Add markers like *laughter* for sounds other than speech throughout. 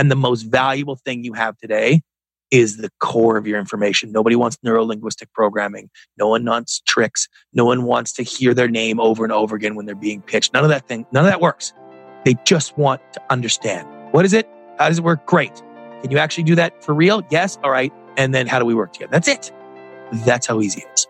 And the most valuable thing you have today is the core of your information. Nobody wants neurolinguistic programming. No one wants tricks. No one wants to hear their name over and over again when they're being pitched. None of that thing, none of that works. They just want to understand. What is it? How does it work? Great. Can you actually do that for real? Yes. All right. And then how do we work together? That's it. That's how easy it is.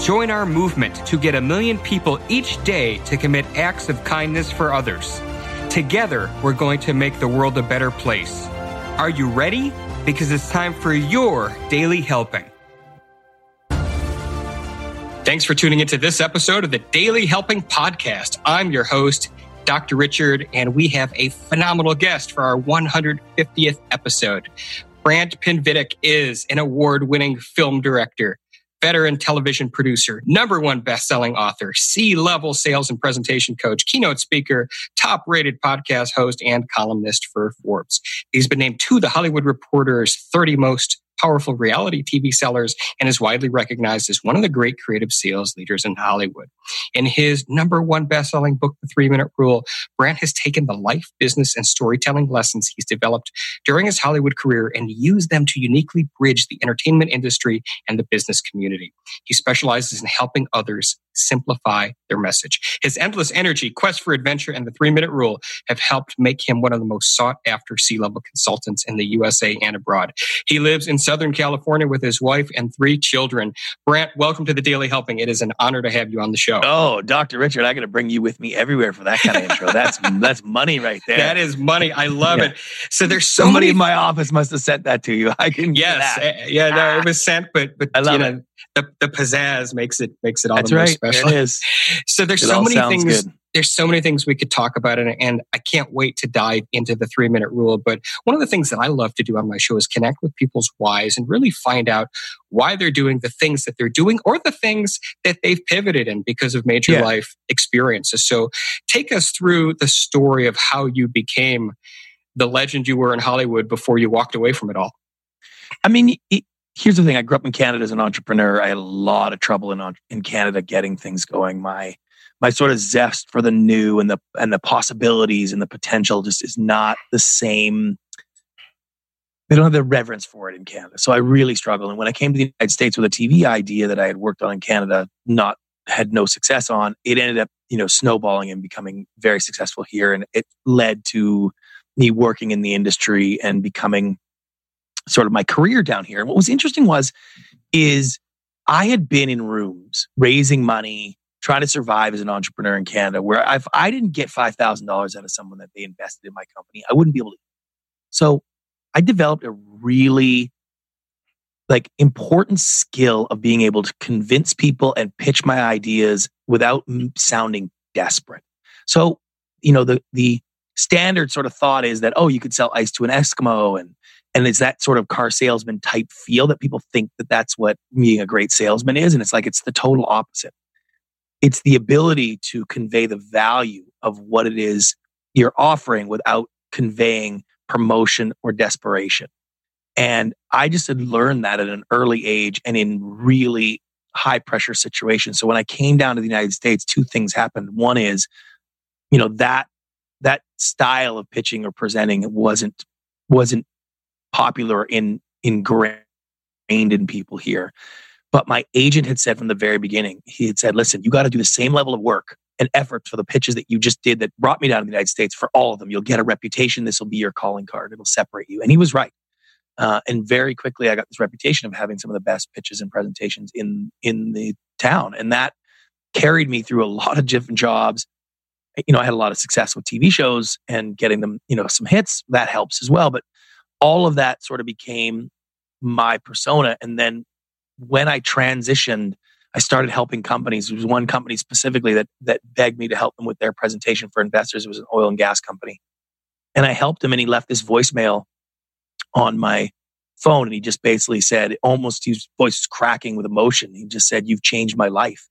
Join our movement to get a million people each day to commit acts of kindness for others. Together, we're going to make the world a better place. Are you ready? Because it's time for your daily helping. Thanks for tuning into this episode of the Daily Helping Podcast. I'm your host, Dr. Richard, and we have a phenomenal guest for our 150th episode. Brant Pinvidic is an award winning film director veteran television producer, number one best-selling author, C-level sales and presentation coach, keynote speaker, top-rated podcast host, and columnist for Forbes. He's been named to the Hollywood Reporter's 30 most powerful reality TV sellers and is widely recognized as one of the great creative sales leaders in Hollywood. In his number one best-selling book, The Three Minute Rule, Brant has taken the life, business, and storytelling lessons he's developed during his Hollywood career and used them to uniquely bridge the entertainment industry and the business community. He specializes in helping others simplify their message. His endless energy, quest for adventure, and the three minute rule have helped make him one of the most sought after C level consultants in the USA and abroad. He lives in Southern California with his wife and three children. Brant, welcome to the Daily Helping. It is an honor to have you on the show. Oh, Dr. Richard, I got to bring you with me everywhere for that kind of intro. That's *laughs* that's money right there. That is money. I love yeah. it. So there's so somebody many... in my office must have sent that to you. I can yes, eh, yeah, no, it was sent, but but I love you know, it the, the pizzazz makes it makes it all That's the more right. special. It is. So there's It so many things. good. There's so many things we could talk about, and, and I can't wait to dive into the three minute rule. But one of the things that I love to do on my show is connect with people's whys and really find out why they're doing the things that they're doing or the things that they've pivoted in because of major Yeah. life experiences. So take us through the story of how you became the legend you were in Hollywood before you walked away from it all. I mean, y- here's the thing. I grew up in Canada as an entrepreneur. I had a lot of trouble in in Canada getting things going. My my sort of zest for the new and the and the possibilities and the potential just is not the same. They don't have the reverence for it in Canada. So I really struggled. And when I came to the United States with a TV idea that I had worked on in Canada, not had no success on, it ended up, you know, snowballing and becoming very successful here. And it led to me working in the industry and becoming sort of my career down here. And what was interesting was, is I had been in rooms raising money, trying to survive as an entrepreneur in Canada, where if I didn't get five thousand dollars out of someone that they invested in my company, I wouldn't be able to. So I developed a really like important skill of being able to convince people and pitch my ideas without sounding desperate. So, you know, the the standard sort of thought is that oh, you could sell ice to an Eskimo and and it's that sort of car salesman type feel that people think that that's what being a great salesman is and it's like it's the total opposite. It's the ability to convey the value of what it is you're offering without conveying promotion or desperation. And I just had learned that at an early age and in really high pressure situations. So when I came down to the United States, two things happened. One is, you know, that that style of pitching or presenting wasn't wasn't popular in ingrained in people here. But my agent had said from the very beginning, he had said, listen, you got to do the same level of work and effort for the pitches that you just did that brought me down to the United States for all of them. You'll get a reputation. This will be your calling card. It'll separate you. And he was right. Uh, and very quickly, I got this reputation of having some of the best pitches and presentations in in the town, and that carried me through a *laughs* lot of different jobs. You know, I had a lot of success with TV shows and getting them, you know, some hits. That helps as well. But all of that sort of became my persona. And then when I transitioned, I started helping companies. There was one company specifically that that begged me to help them with their presentation for investors. It was an oil and gas company. And I helped him and he left this voicemail on my phone and he just basically said almost his voice was cracking with emotion. He just said, You've changed my life.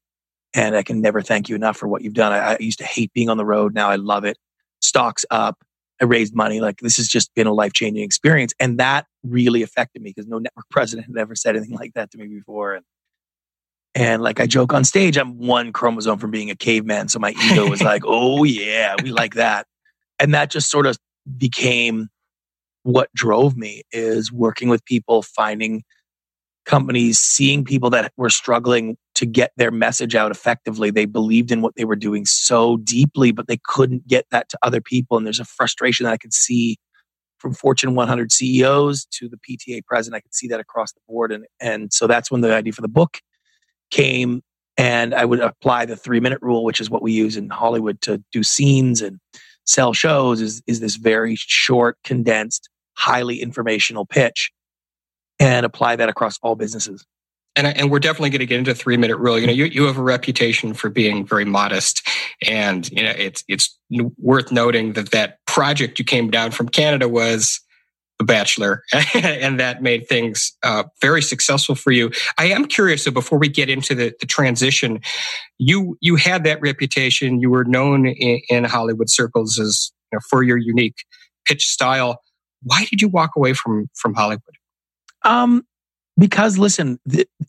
And I can never thank you enough for what you've done. I, I used to hate being on the road. Now I love it. Stocks up. I raised money. Like this has just been a life changing experience. And that really affected me because no network *laughs* president had ever said anything like that to me before. And and like I joke on stage, I'm one chromosome from being a caveman. So my ego was like, *laughs* oh yeah, we like that. And that just sort of became what drove me is working with people, finding companies, seeing people that were struggling to get their message out effectively. They believed in what they were doing so deeply, but they couldn't get that to other people. And there's a frustration that I could see from Fortune 100 CEOs to the PTA president. I could see that across the board. And, and so that's when the idea for the book came and I would apply the three minute rule, which is what we use in Hollywood to do scenes and sell shows is, is this very short, condensed, highly informational pitch and apply that across all businesses. And, and we're definitely going to get into three minute rule. You know, you, you have a reputation for being very modest and, you know, it's, it's worth noting that that project you came down from Canada was the Bachelor, *laughs* and that made things uh, very successful for you. I am curious. So before we get into the, the transition, you you had that reputation. You were known in, in Hollywood circles as you know, for your unique pitch style. Why did you walk away from from Hollywood? Um, because listen,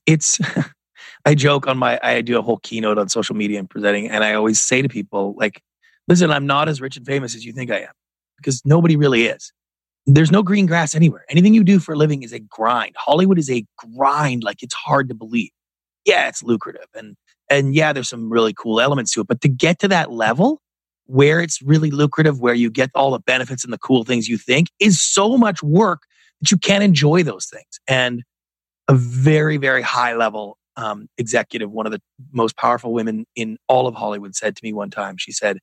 it's. *laughs* I joke on my. I do a whole keynote on social media and presenting, and I always say to people like, "Listen, I'm not as rich and famous as you think I am, because nobody really is." there's no green grass anywhere. Anything you do for a living is a grind. Hollywood is a grind like it's hard to believe. Yeah, it's lucrative and and yeah, there's some really cool elements to it, but to get to that level where it's really lucrative, where you get all the benefits and the cool things you think is so much work that you can't enjoy those things. And a very, very high level um, executive, one of the most powerful women in all of Hollywood, said to me one time, she said,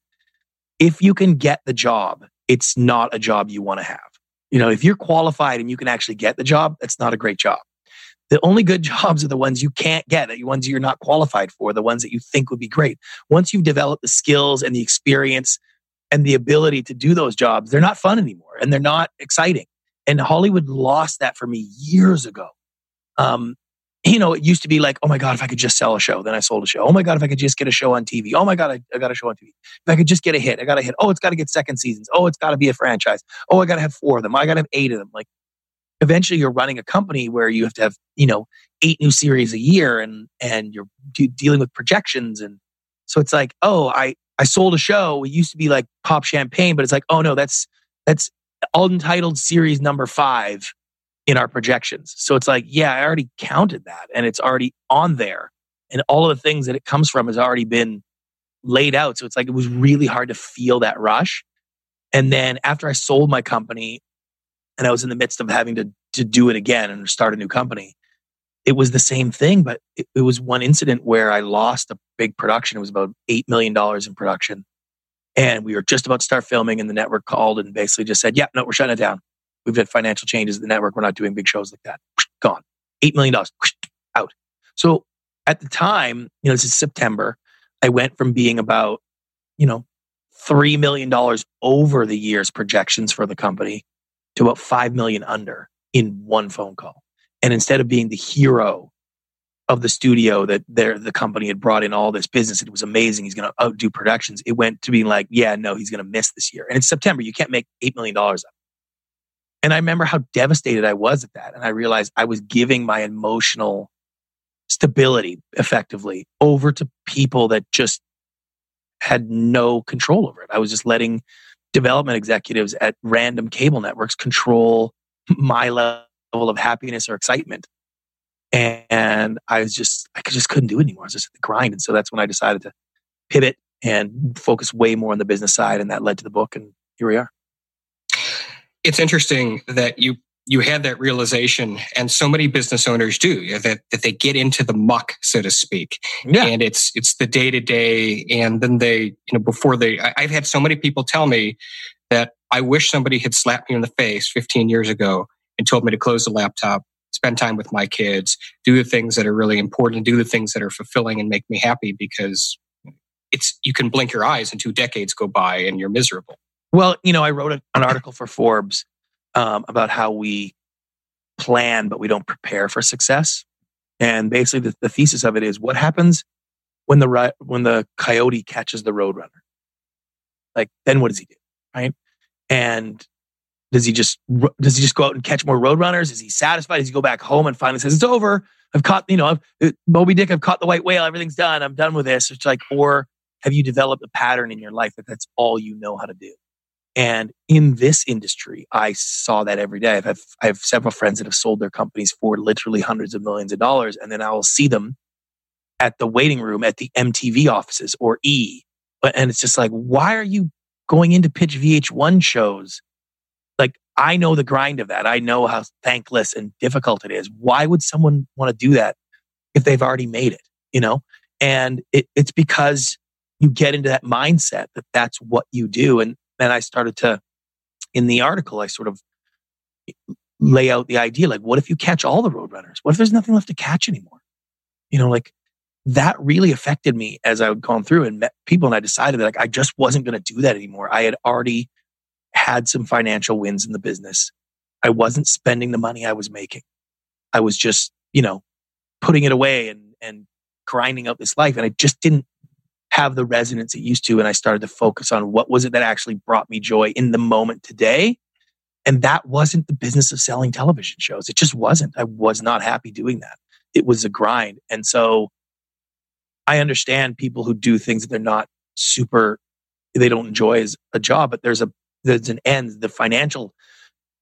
if you can get the job, it's not a job you want to have. You know, if you're qualified and you can actually get the job, that's not a great job. The only good *laughs* jobs are the ones you can't get, the ones you're not qualified for, the ones that you think would be great. Once you've developed the skills and the experience and the ability to do those jobs, they're not fun anymore and they're not exciting. And Hollywood lost that for me years ago. Um, you know, it used to be like, oh my God, if I could just sell a show, then I sold a show. Oh my God, if I could just get a show on TV. Oh my God, I, I got a show on TV. If I could just get a hit, I got a hit. Oh, it's got to get second seasons. Oh, it's got to be a franchise. Oh, I got to have four of them. I got to have eight of them. Like eventually you're running a company where you have to have, you know, eight new series a year and, and you're de- dealing with projections. And so it's like, oh, I, I sold a show. It used to be like pop champagne, but it's like, oh no, that's, that's untitled series number five in our projections. So it's like, yeah, I already counted that and it's already on there. And all of the things that it comes from has already been laid out. So it's like it was really hard to feel that rush. And then after I sold my company and I was in the midst of having to, to do it again and start a new company, it was the same thing, but it, it was one incident where I lost a big production. It was about $8 million in production. And we were just about to start filming, and the network called and basically just said, Yeah, no, we're shutting it down. We've had financial changes in the network. We're not doing big shows like that. Gone. $8 million out. So at the time, you know, this is September, I went from being about, you know, $3 million over the year's projections for the company to about 5 million under in one phone call. And instead of being the hero of the studio that the company had brought in all this business, it was amazing. He's going to uh, outdo productions. It went to being like, yeah, no, he's going to miss this year. And it's September. You can't make $8 million up. And I remember how devastated I was at that. And I realized I was giving my emotional stability effectively over to people that just had no control over it. I was just letting development executives at random cable networks control my level of happiness or excitement. And I was just, I just couldn't do it anymore. I was just at the grind. And so that's when I decided to pivot and focus way more on the business side. And that led to the book. And here we are it's interesting that you you had that realization and so many business owners do that that they get into the muck so to speak yeah. and it's it's the day to day and then they you know before they I, i've had so many people tell me that i wish somebody had slapped me in the face 15 years ago and told me to close the laptop spend time with my kids, do the things that are really important, do the things that are fulfilling and make me happy because it's you can blink your eyes and two decades go by and you're miserable. Well, you know, I wrote an article for Forbes um, about how we plan, but we don't prepare for success. And basically, the, the thesis of it is what happens when the when the coyote catches the roadrunner. Like, then what does he do, right? And does he just does he just go out and catch more roadrunners? Is he satisfied? Does he go back home and finally says it's over? I've caught you know I've, uh, Moby Dick. I've caught the white whale. Everything's done. I'm done with this. It's like, or have you developed a pattern in your life that that's all you know how to do? And in this industry, I saw that every day. I have, I have several friends that have sold their companies for literally hundreds of millions of dollars. And then I will see them at the waiting room at the MTV offices or E. And it's just like, why are you going into pitch VH1 shows? I know the grind of that. I know how thankless and difficult it is. Why would someone want to do that if they've already made it? You know? And it, it's because you get into that mindset that that's what you do. And then I started to, in the article, I sort of lay out the idea like, what if you catch all the roadrunners? What if there's nothing left to catch anymore? You know, like that really affected me as I had gone through and met people. And I decided that like, I just wasn't going to do that anymore. I had already had some financial wins in the business. I wasn't spending the money I was making. I was just, you know, putting it away and, and grinding out this life. And I just didn't have the resonance it used to. And I started to focus on what was it that actually brought me joy in the moment today. And that wasn't the business of selling television shows. It just wasn't. I was not happy doing that. It was a grind. And so I understand people who do things that they're not super, they don't enjoy as a job, but there's a, there's an end. The financial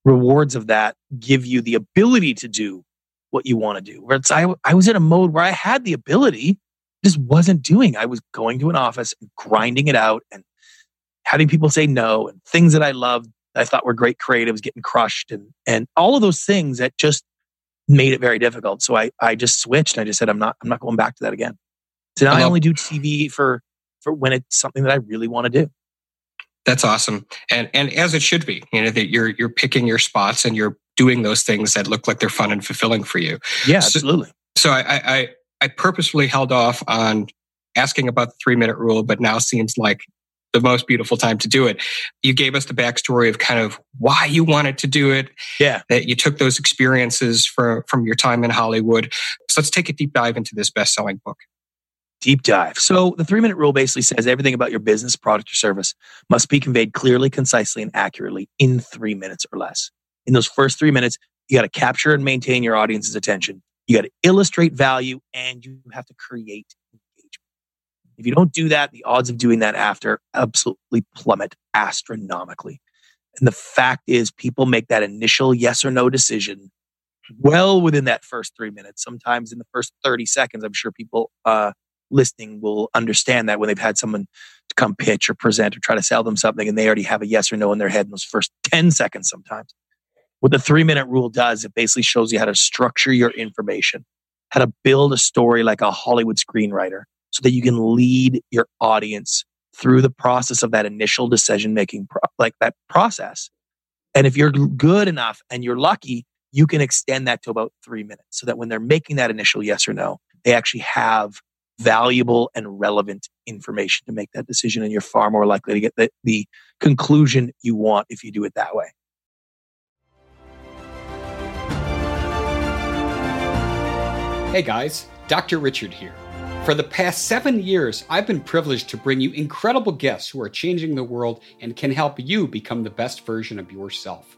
rewards of that give you the ability to do what you want to do. Where it's, I, I was in a mode where I had the ability, just wasn't doing. I was going to an office and grinding it out and having people say no and things that I loved, I thought were great creatives getting crushed and, and all of those things that just made it very difficult. So I, I just switched. I just said, I'm not, I'm not going back to that again. So now I, I only do TV for, for when it's something that I really want to do. That's awesome. And, and as it should be, you know, that you're, you're picking your spots and you're doing those things that look like they're fun and fulfilling for you. Yeah, so, absolutely. So I, I, I purposefully held off on asking about the three minute rule, but now seems like the most beautiful time to do it. You gave us the backstory of kind of why you wanted to do it. Yeah. That you took those experiences from, from your time in Hollywood. So let's take a deep dive into this best selling book. Deep dive. So the three minute rule basically says everything about your business, product, or service must be conveyed clearly, concisely, and accurately in three minutes or less. In those first three minutes, you got to capture and maintain your audience's attention. You got to illustrate value and you have to create engagement. If you don't do that, the odds of doing that after absolutely plummet astronomically. And the fact is, people make that initial yes or no decision well within that first three minutes. Sometimes in the first 30 seconds, I'm sure people uh, listening will understand that when they've had someone to come pitch or present or try to sell them something and they already have a yes or no in their head in those first 10 seconds sometimes. What the three minute rule does, it basically shows you how to structure your information, how to build a story like a Hollywood screenwriter so that you can lead your audience through the process of that initial decision making, pro- like that process. And if you're good enough and you're lucky, you can extend that to about three minutes so that when they're making that initial yes or no, they actually have valuable and relevant information to make that decision. And you're far more likely to get the, the conclusion you want if you do it that way. Hey guys, Dr. Richard here. For the past seven years, I've been privileged to bring you incredible guests who are changing the world and can help you become the best version of yourself.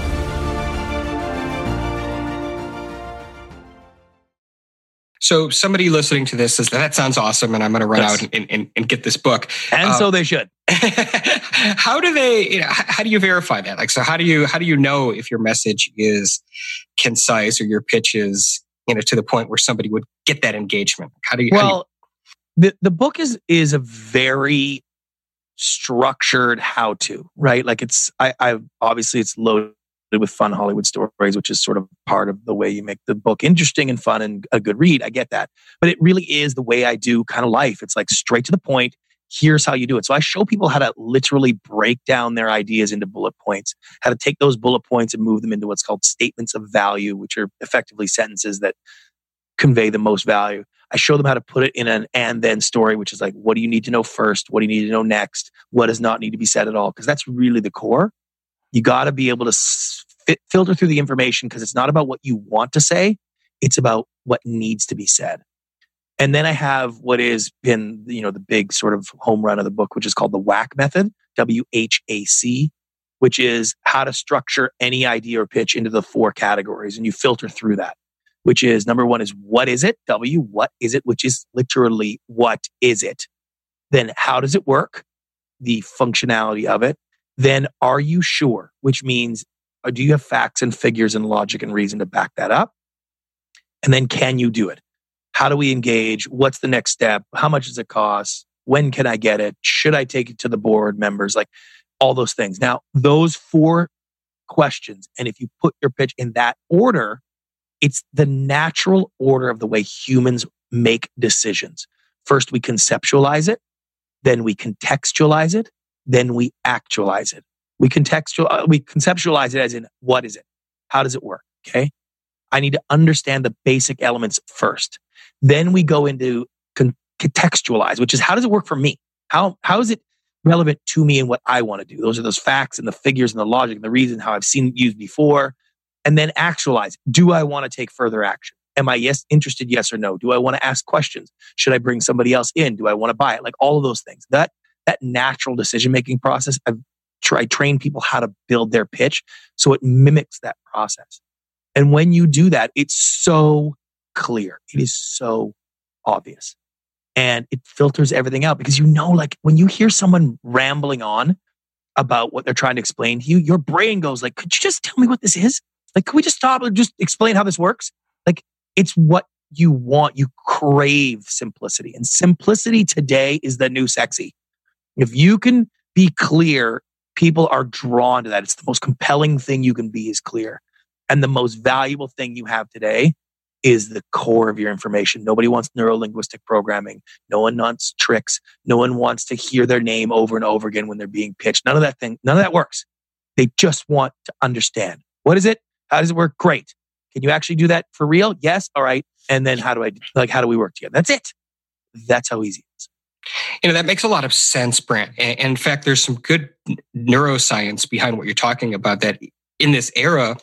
So somebody listening to this says that sounds awesome, and I'm going to run yes. out and, and, and, get this book. And um, so they should. *laughs* how do they? You know, how do you verify that? Like, so how do you how do you know if your message is concise or your pitch is you know, to the point where somebody would get that engagement? How do you? Well, do you... the the book is is a very structured how to right. Like it's I, I obviously it's loaded with fun Hollywood stories, which is sort of part of the way you make the book interesting and fun and a good read. I get that, but it really is the way I do kind of life. It's like straight to the point here's how you do it. So I show people how to literally break down their ideas into bullet points, how to take those bullet points and move them into what's called statements of value, which are effectively sentences that convey the most value. I show them how to put it in an and then story, which is like, what do you need to know first? What do you need to know next? What does not need to be said at all? Because that's really the core. You got to be able to fit, filter through the information because it's not about what you want to say. It's about what needs to be said. And then I have what has been, you know, the big sort of home run of the book, which is called the WHAC method, W H A C, which is how to structure any idea or pitch into the four categories. And you filter through that, which is number one is what is it? W, what is it? Which is literally what is it? Then how does it work? The functionality of it. Then are you sure? Which means uh, do you have facts and figures and logic and reason to back that up? And then can you do it? How do we engage? What's the next step? How much does it cost? When can I get it? Should I take it to the board members? Like all those things. Now, those four questions, and if you put your pitch in that order, it's the natural order of the way humans make decisions. First, we conceptualize it, then we contextualize it, then we actualize it. We contextual, uh, we conceptualize it as in what is it? How does it work? Okay. I need to understand the basic elements first. Then we go into con- contextualize, which is how does it work for me? How, how is it relevant to me and what I want to do? Those are those facts and the figures and the logic and the reason how I've seen it used before. And then actualize. Do I want to take further action? Am I yes interested? Yes or no? Do I want to ask questions? Should I bring somebody else in? Do I want to buy it? Like all of those things. That that natural decision making process. I've tried train people how to build their pitch so it mimics that process. And when you do that, it's so clear. It is so obvious. And it filters everything out because you know, like when you hear someone rambling on about what they're trying to explain to you, your brain goes like, could you just tell me what this is? Like, could we just stop and just explain how this works? Like, it's what you want. You crave simplicity and simplicity today is the new sexy. If you can be clear, people are drawn to that. It's the most compelling thing you can be is clear. And the most valuable thing you have today is the core of your information. Nobody wants neuro linguistic programming. No one wants tricks. No one wants to hear their name over and over again when they're being pitched. None of that thing, none of that works. They just want to understand. What is it? How does it work? Great. Can you actually do that for real? Yes. All right. And then how do I, like, how do we work together? That's it. That's how easy it is. You know, that makes a lot of sense, Brant. And in fact, there's some good neuroscience behind what you're talking about that in this era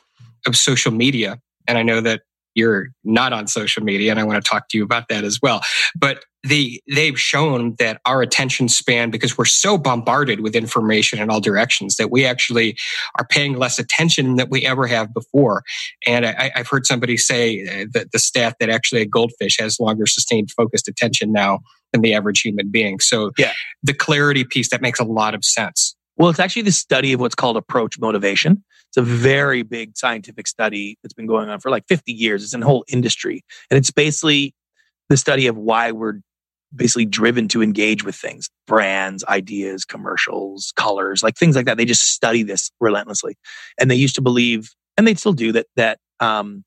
of social media, and I know that you're not on social media and I want to talk to you about that as well. But they they've shown that our attention span because we're so bombarded with information in all directions that we actually are paying less attention than we ever have before. And I, have heard somebody say uh, that the stat that actually a goldfish has longer sustained focused attention now than the average human being. So yeah. the clarity piece that makes a lot of sense. Well, it's actually the study of what's called approach motivation. It's a very big scientific study that's been going on for like 50 years. It's a whole industry. And it's basically the study of why we're basically driven to engage with things brands, ideas, commercials, colors, like things like that. They just study this relentlessly. And they used to believe, and they still do, that, that um,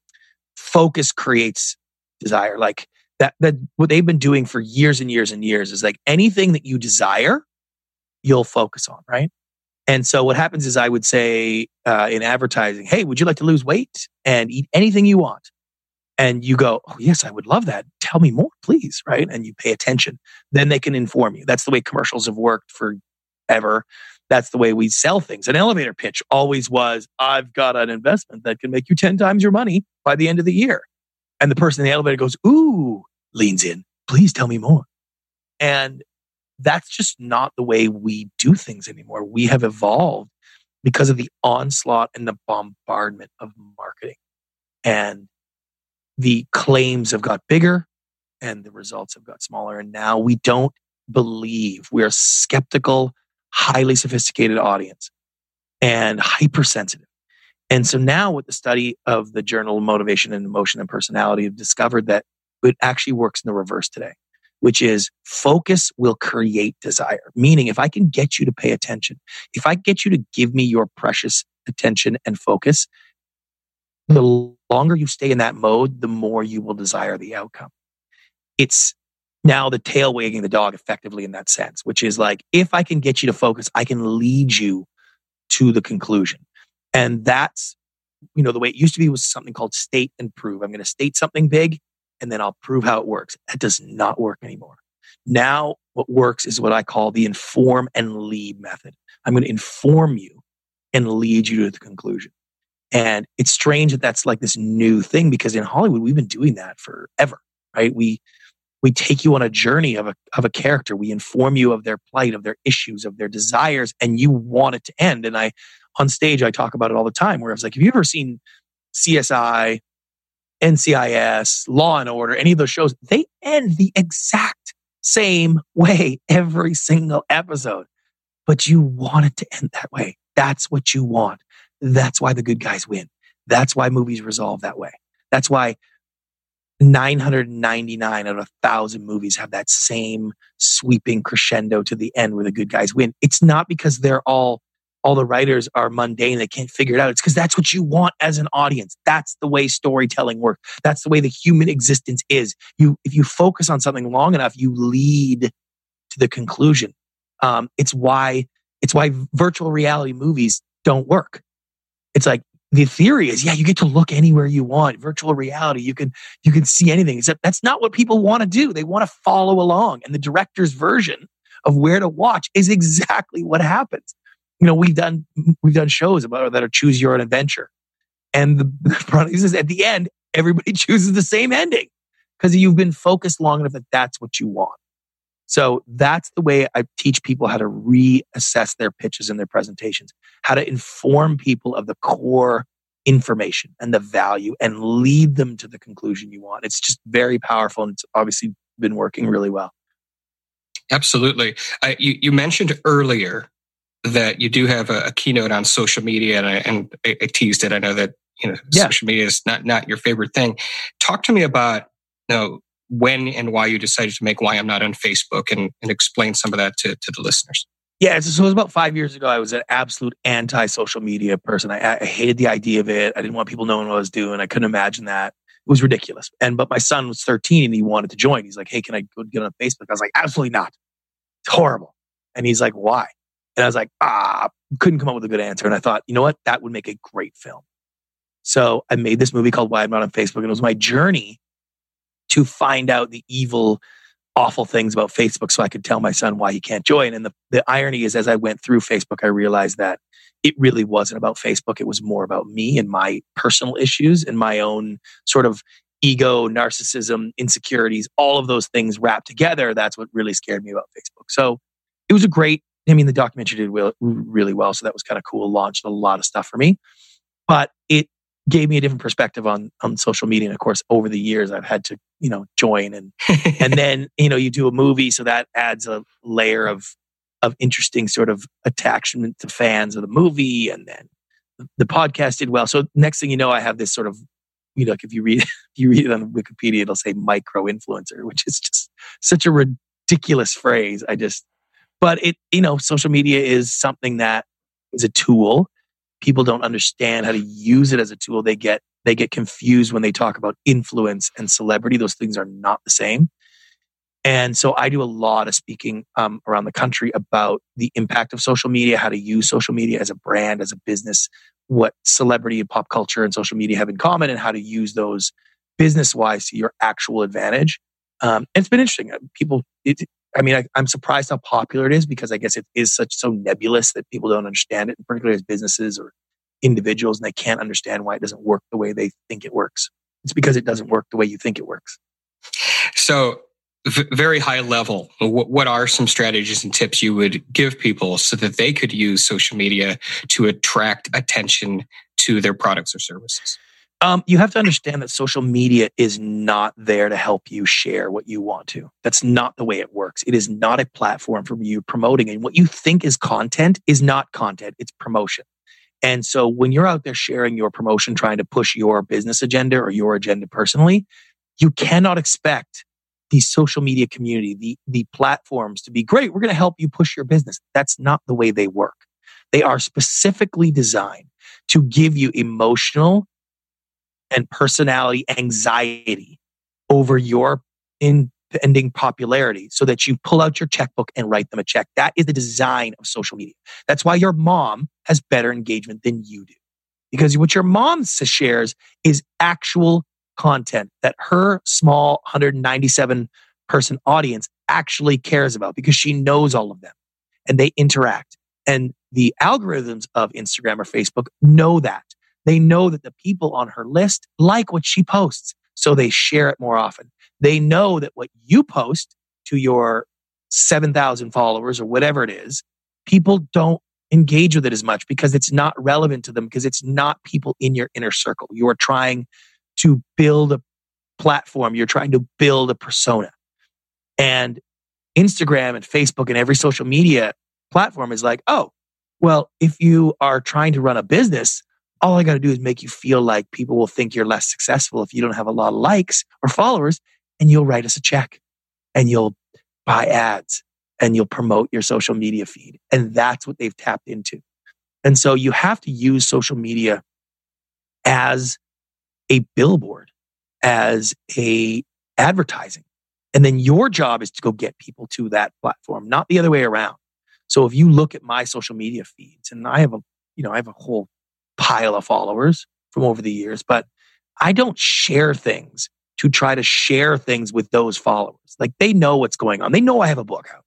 focus creates desire. Like that, that what they've been doing for years and years and years is like anything that you desire, you'll focus on, right? And so what happens is I would say uh, in advertising, hey, would you like to lose weight and eat anything you want? And you go, oh, yes, I would love that. Tell me more, please. Right. And you pay attention. Then they can inform you. That's the way commercials have worked forever. That's the way we sell things. An elevator pitch always was, I've got an investment that can make you 10 times your money by the end of the year. And the person in the elevator goes, ooh, leans in, please tell me more. And that's just not the way we do things anymore. We have evolved because of the onslaught and the bombardment of marketing. And the claims have got bigger and the results have got smaller. And now we don't believe we're a skeptical, highly sophisticated audience and hypersensitive. And so now with the study of the journal motivation and emotion and personality, have discovered that it actually works in the reverse today, which is focus will create desire. Meaning if I can get you to pay attention, if I get you to give me your precious attention and focus, the longer you stay in that mode, the more you will desire the outcome. It's now the tail wagging the dog effectively in that sense, which is like, if I can get you to focus, I can lead you to the conclusion. And that's, you know, the way it used to be was something called state and prove. I'm going to state something big and then I'll prove how it works. That does not work anymore. Now, what works is what I call the inform and lead method. I'm going to inform you and lead you to the conclusion. And it's strange that that's like this new thing because in Hollywood, we've been doing that forever, right? We, we take you on a journey of a, of a character. We inform you of their plight, of their issues, of their desires, and you want it to end. And I, on stage, I talk about it all the time where I was like, have you ever seen CSI, NCIS, Law and Order, any of those shows? They end the exact same way every single episode, but you want it to end that way. That's what you want. That's why the good guys win. That's why movies resolve that way. That's why 999 out of a thousand movies have that same sweeping crescendo to the end where the good guys win. It's not because they're all all the writers are mundane they can't figure it out. It's because that's what you want as an audience. That's the way storytelling works. That's the way the human existence is. You if you focus on something long enough you lead to the conclusion. Um, it's why it's why virtual reality movies don't work. It's like the theory is yeah you get to look anywhere you want. Virtual reality you can you can see anything except that's not what people want to do. They want to follow along. And the director's version of where to watch is *laughs* exactly what happens you know we've done we've done shows about that are choose your own adventure and the, *laughs* product is at the end everybody *laughs* chooses the same ending because you've been focused long enough that that's what you want so that's the way I teach people how to reassess their pitches and their presentations, how to inform people of the core information and the value and lead them to the conclusion you want. It's just very powerful and it's obviously been working really well. Absolutely. Uh, you, you mentioned earlier that you do have a, a keynote on social media and I, and I, I teased it. I know that you know yeah. social media is not not your favorite thing. Talk to me about you know when and why you decided to make Why I'm Not on Facebook and, and explain some of that to, to the listeners. Yeah, so it was about five years ago. I was an absolute anti social media person. I, I, hated the idea of it. I didn't want people knowing what I was doing. I couldn't imagine that. It was ridiculous. And but my son was 13 and he wanted to join. He's like, "Hey, can I go get on Facebook?" I was like, "Absolutely not. It's horrible." And he's like, "Why?" And I was like, "Ah, couldn't come up with a good answer." And I thought, you know what? That would make a great film. So I made this movie called Why I'm Not on Facebook, and it was my journey to find out the evil, awful things about Facebook so I could tell my son why he can't join. And the, the irony is, as I went through Facebook, I realized that it really wasn't about Facebook. It was more about me and my personal issues and my own sort of ego, narcissism, insecurities, all of those things wrapped together. That's what really scared me about Facebook. So it was a great, I mean, the documentary did really well. So that was kind of cool. Launched a lot of stuff for me. But it gave me a different perspective on on social media. And of course, over the years, I've had to you know join and *laughs* and then you know you do a movie, so that adds a layer of of interesting sort of attachment to fans of the movie, and then the podcast did well. So next thing you know, I have this sort of you know, like if you read *laughs* if you read it on Wikipedia, it'll say micro influencer, which is just such a ridiculous phrase. I just, but it you know, social media is something that is a tool. People don't understand how to use it as a tool. They get they get confused when they talk about influence and celebrity. Those things are not the same. And so i do a lot of speaking um, around the country about the impact of social media how to use social media as a brand as a business what celebrity and pop culture and social media have in common and how to use those business wise to your actual advantage. Um, and it's been interesting. Uh, people it, I mean, I, am surprised how popular it is because I guess it is such so nebulous that people don't understand it, particularly as businesses or individuals, and they can't understand why it doesn't work the way they think it works. It's because it doesn't work the way you think it works. So, v- very high level, what, what are some strategies and tips you would give people so that they could use social media to attract attention to their products or services? Um, you have to understand that social media is not there to help you share what you want to. That's not the way it works. It is not a platform for you promoting. And what you think is content is not content, it's promotion. And so when you're out there sharing your promotion, trying to push your business agenda or your agenda personally, you cannot expect the social media community, the, the platforms to be great. We're going to help you push your business. That's not the way they work. They are specifically designed to give you emotional and personality anxiety over your impending popularity so that you pull out your checkbook and write them a check. That is the design of social media. That's why your mom has better engagement than you do. Because what your mom shares is actual content that her small 197 person audience actually cares about because she knows all of them and they interact. And the algorithms of Instagram or Facebook know that. They know that the people on her list like what she posts, so they share it more often. They know that what you post to your 7,000 followers or whatever it is, people don't engage with it as much because it's not relevant to them because it's not people in your inner circle. You are trying to build a platform, you're trying to build a persona. And Instagram and Facebook and every social media platform is like, oh, well, if you are trying to run a business, all I got to do is make you feel like people will think you're less successful if you don't have a lot of likes or followers, and you'll write us a check and you'll buy ads and you'll promote your social media feed. And that's what they've tapped into. And so you have to use social media as a billboard, as a advertising. And then your job is to go get people to that platform, not the other way around. So if you look at my social media feeds, and I have a, you know, I have a whole pile of followers from over the years, but I don't share things to try to share things with those followers. Like they know what's going on. They know I have a book out.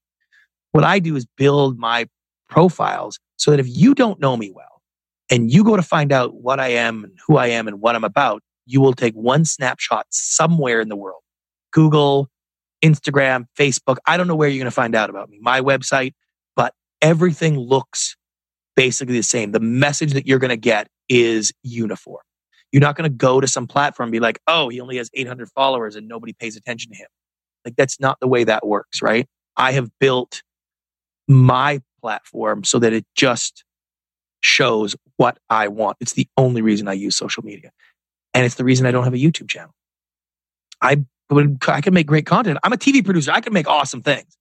What I do is build my profiles so that if you don't know me well and you go to find out what I am and who I am and what I'm about, you will take one snapshot somewhere in the world. Google, Instagram, Facebook. I don't know where you're going to find out about me. My website, but everything looks basically the same. The message that you're going to get is uniform. You're not going to go to some platform and be like, oh, he only has 800 followers and nobody pays attention to him. Like, that's not the way that works, right? I have built my platform so that it just shows what I want. It's the only reason I use social media. And it's the reason I don't have a YouTube channel. I I can make great content. I'm a TV producer. I can make awesome things,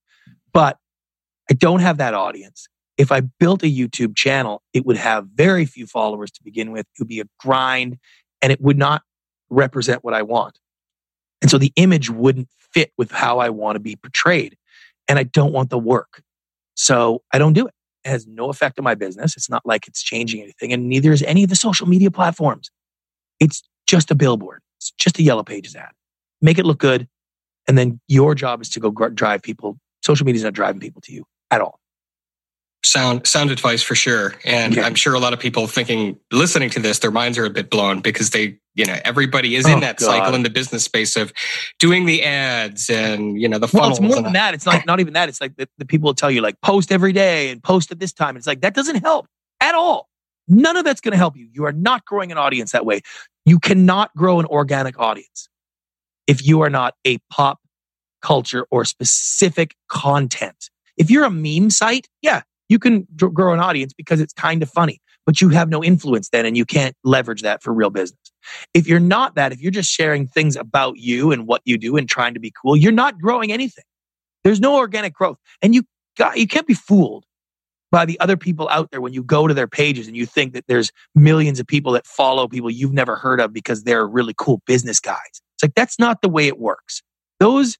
but I don't have that audience. If I built a YouTube channel, it would have very few followers to begin with. It would be a grind and it would not represent what I want. And so the image wouldn't fit with how I want to be portrayed. And I don't want the work. So I don't do it. It has no effect on my business. It's not like it's changing anything. And neither is any of the social media platforms. It's just a billboard. It's just a yellow pages ad. Make it look good. And then your job is to go drive people. Social media is not driving people to you at all. Sound sound advice for sure. And yeah. I'm sure a lot of people thinking, listening to this, their minds are a bit blown because they, you know, everybody is oh, in that God. cycle in the business space of doing the ads and, you know, the funnels. Well, it's more than that. It's not, not even that. It's like the, the people will tell you like post every day and post at this time. It's like that doesn't help at all. None of that's going to help you. You are not growing an audience that way. You cannot grow an organic audience if you are not a pop culture or specific content. If you're a meme site, yeah, you can grow an audience because it's kind of funny, but you have no influence then and you can't leverage that for real business. If you're not that, if you're just sharing things about you and what you do and trying to be cool, you're not growing anything. There's no organic growth. And you got, you can't be fooled by the other people out there when you go to their pages and you think that there's millions of people that follow people you've never heard of because they're really cool business guys. It's like that's not the way it works. Those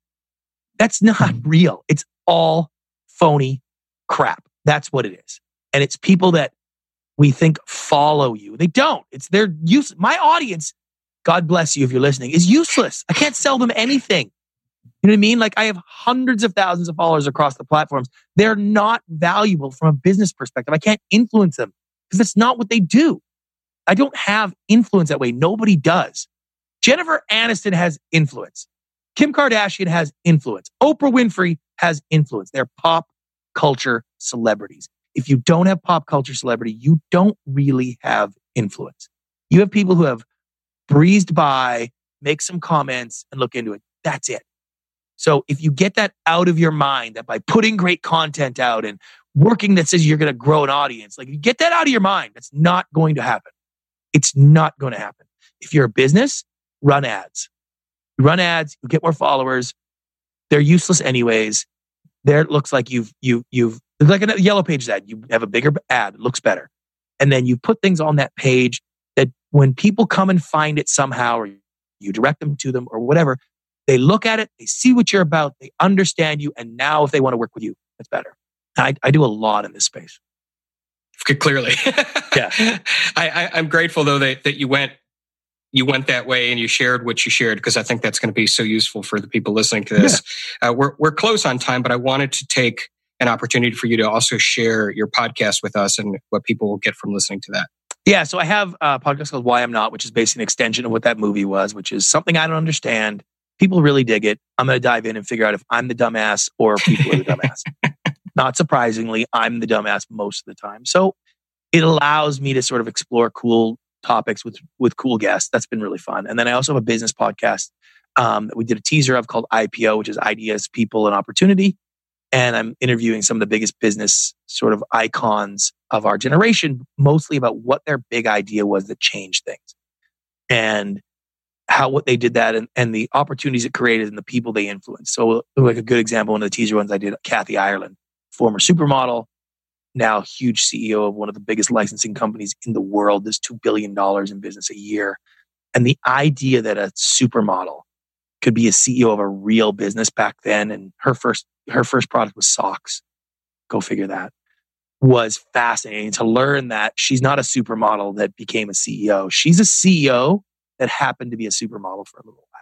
that's not hmm. real. It's all phony crap. That's what it is. And it's people that we think follow you. They don't. It's their use. My audience, God bless you if you're listening, is useless. I can't sell them anything. You know what I mean? Like I have hundreds of thousands of followers across the platforms. They're not valuable from a business perspective. I can't influence them because that's not what they do. I don't have influence that way. Nobody does. Jennifer Aniston has influence. Kim Kardashian has influence. Oprah Winfrey has influence. They're pop culture celebrities. If you don't have pop culture celebrity, you don't really have influence. You have people who have breezed by, make some comments and look into it. That's it. So if you get that out of your mind that by putting great content out and working that says you're going to grow an audience. Like get that out of your mind. That's not going to happen. It's not going to happen. If you're a business, run ads. run ads, you get more followers. They're useless anyways. There it looks like you've you you've like a yellow pages ad. You have a bigger ad, it looks better. And then you put things on that page that when people come and find it somehow or you direct them to them or whatever, they look at it, they see what you're about, they understand you, and now if they want to work with you, that's better. I, I do a lot in this space. Clearly, *laughs* yeah. I, I, am grateful though that, that you went you went that way and you shared what you shared because I think that's going to be so useful for the people listening to this. Yeah. Uh, we're we're close on time, but I wanted to take an opportunity for you to also share your podcast with us and what people will get from listening to that. Yeah, so I have a podcast called Why I'm Not, which is basically an extension of what that movie was, which is something I don't understand. People really dig it. I'm going to dive in and figure out if I'm the dumbass or people are the dumbass. *laughs* Not surprisingly, I'm the dumbass most of the time. So it allows me to sort of explore cool topics with with cool guests. That's been really fun. And then I also have a business podcast um, that we did a teaser of called IPO, which is Ideas, People, and Opportunity. And I'm interviewing some of the biggest business sort of icons of our generation, mostly about what their big idea was that changed things and how what they did that and, and the opportunities it created and the people they influenced. So, like a good example, one of the teaser ones I did, Kathy Ireland, former supermodel, now huge CEO of one of the biggest licensing companies in the world, does $2 billion in business a year. And the idea that a supermodel could be a CEO of a real business back then, and her first her first product was socks. Go figure that. Was fascinating to learn that she's not a supermodel that became a CEO. She's a CEO that happened to be a supermodel for a little while.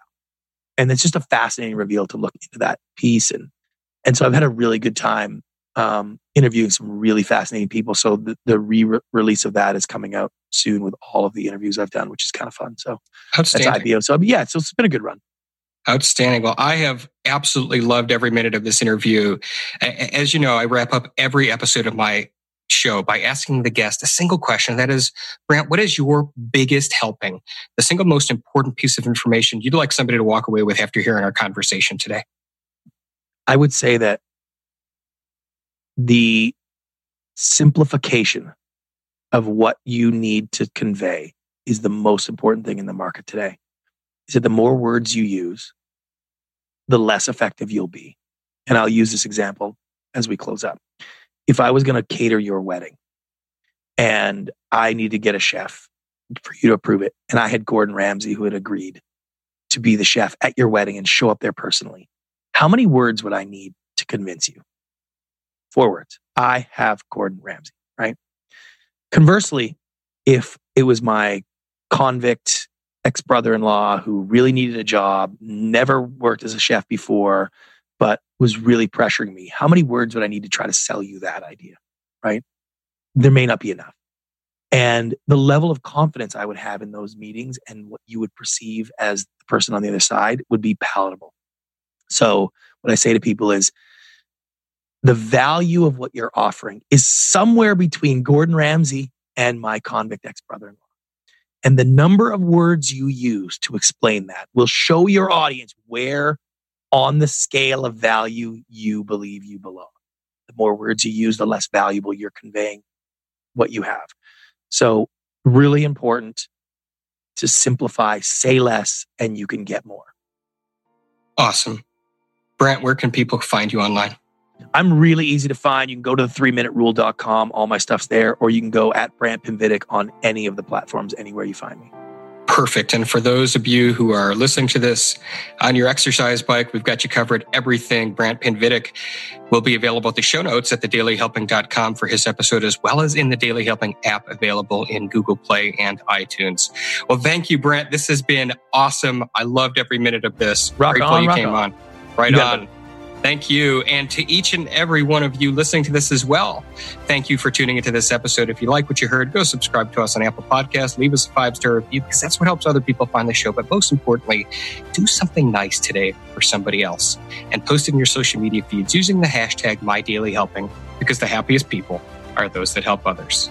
And it's just a fascinating reveal to look into that piece. And, and so I've had a really good time um, interviewing some really fascinating people. So the, the re-release of that is coming out soon with all of the interviews I've done, which is kind of fun. So that's IPO. So yeah, so it's been a good run. Outstanding. Well, I have absolutely loved every minute of this interview. As you know, I wrap up every episode of my show by asking the guest a single question. That is, Brant, what is your biggest helping, the single most important piece of information you'd like somebody to walk away with after hearing our conversation today? I would say that the simplification of what you need to convey is the most important thing in the market today is that the more words you use, the less effective you'll be. And I'll use this example as we close up. If I was going to cater your wedding and I need to get a chef for you to approve it, and I had Gordon Ramsay who had agreed to be the chef at your wedding and show up there personally, how many words would I need to convince you? Four words. I have Gordon Ramsay, right? Conversely, if it was my convict ex brother in law who really needed a job, never worked as a chef before, but was really pressuring me. How many words would I need to try to sell you that idea? Right? There may not be enough. And the level of confidence I would have in those meetings and what you would perceive as the person on the other side would be palatable. So, what I say to people is the value of what you're offering is somewhere between Gordon Ramsay and my convict ex brother in law. And the number of words you use to explain that will show your audience where on the scale of value you believe you belong. The more words you use, the less valuable you're conveying what you have. So, really important to simplify, say less, and you can get more. Awesome. Brant, where can people find you online? I'm really easy to find. You can go to the 3minuterule.com. All my stuff's there. Or you can go at Brant Pinvidic on any of the platforms, anywhere you find me. Perfect. And for those of you who are listening to this on your exercise bike, we've got you covered. Everything Brant Pinvidic will be available at the show notes at thedailyhelping.com for his episode, as well as in the Daily Helping app available in Google Play and iTunes. Well, thank you, Brant. This has been awesome. I loved every minute of this. Rock Grateful on, you rock came on. on. Right on. Thank you. And to each and every one of you listening to this as well, thank you for tuning into this episode. If you like what you heard, go subscribe to us on Apple Podcasts, leave us a five star review because that's what helps other people find the show. But most importantly, do something nice today for somebody else and post it in your social media feeds using the hashtag MyDailyHelping because the happiest people are those that help others.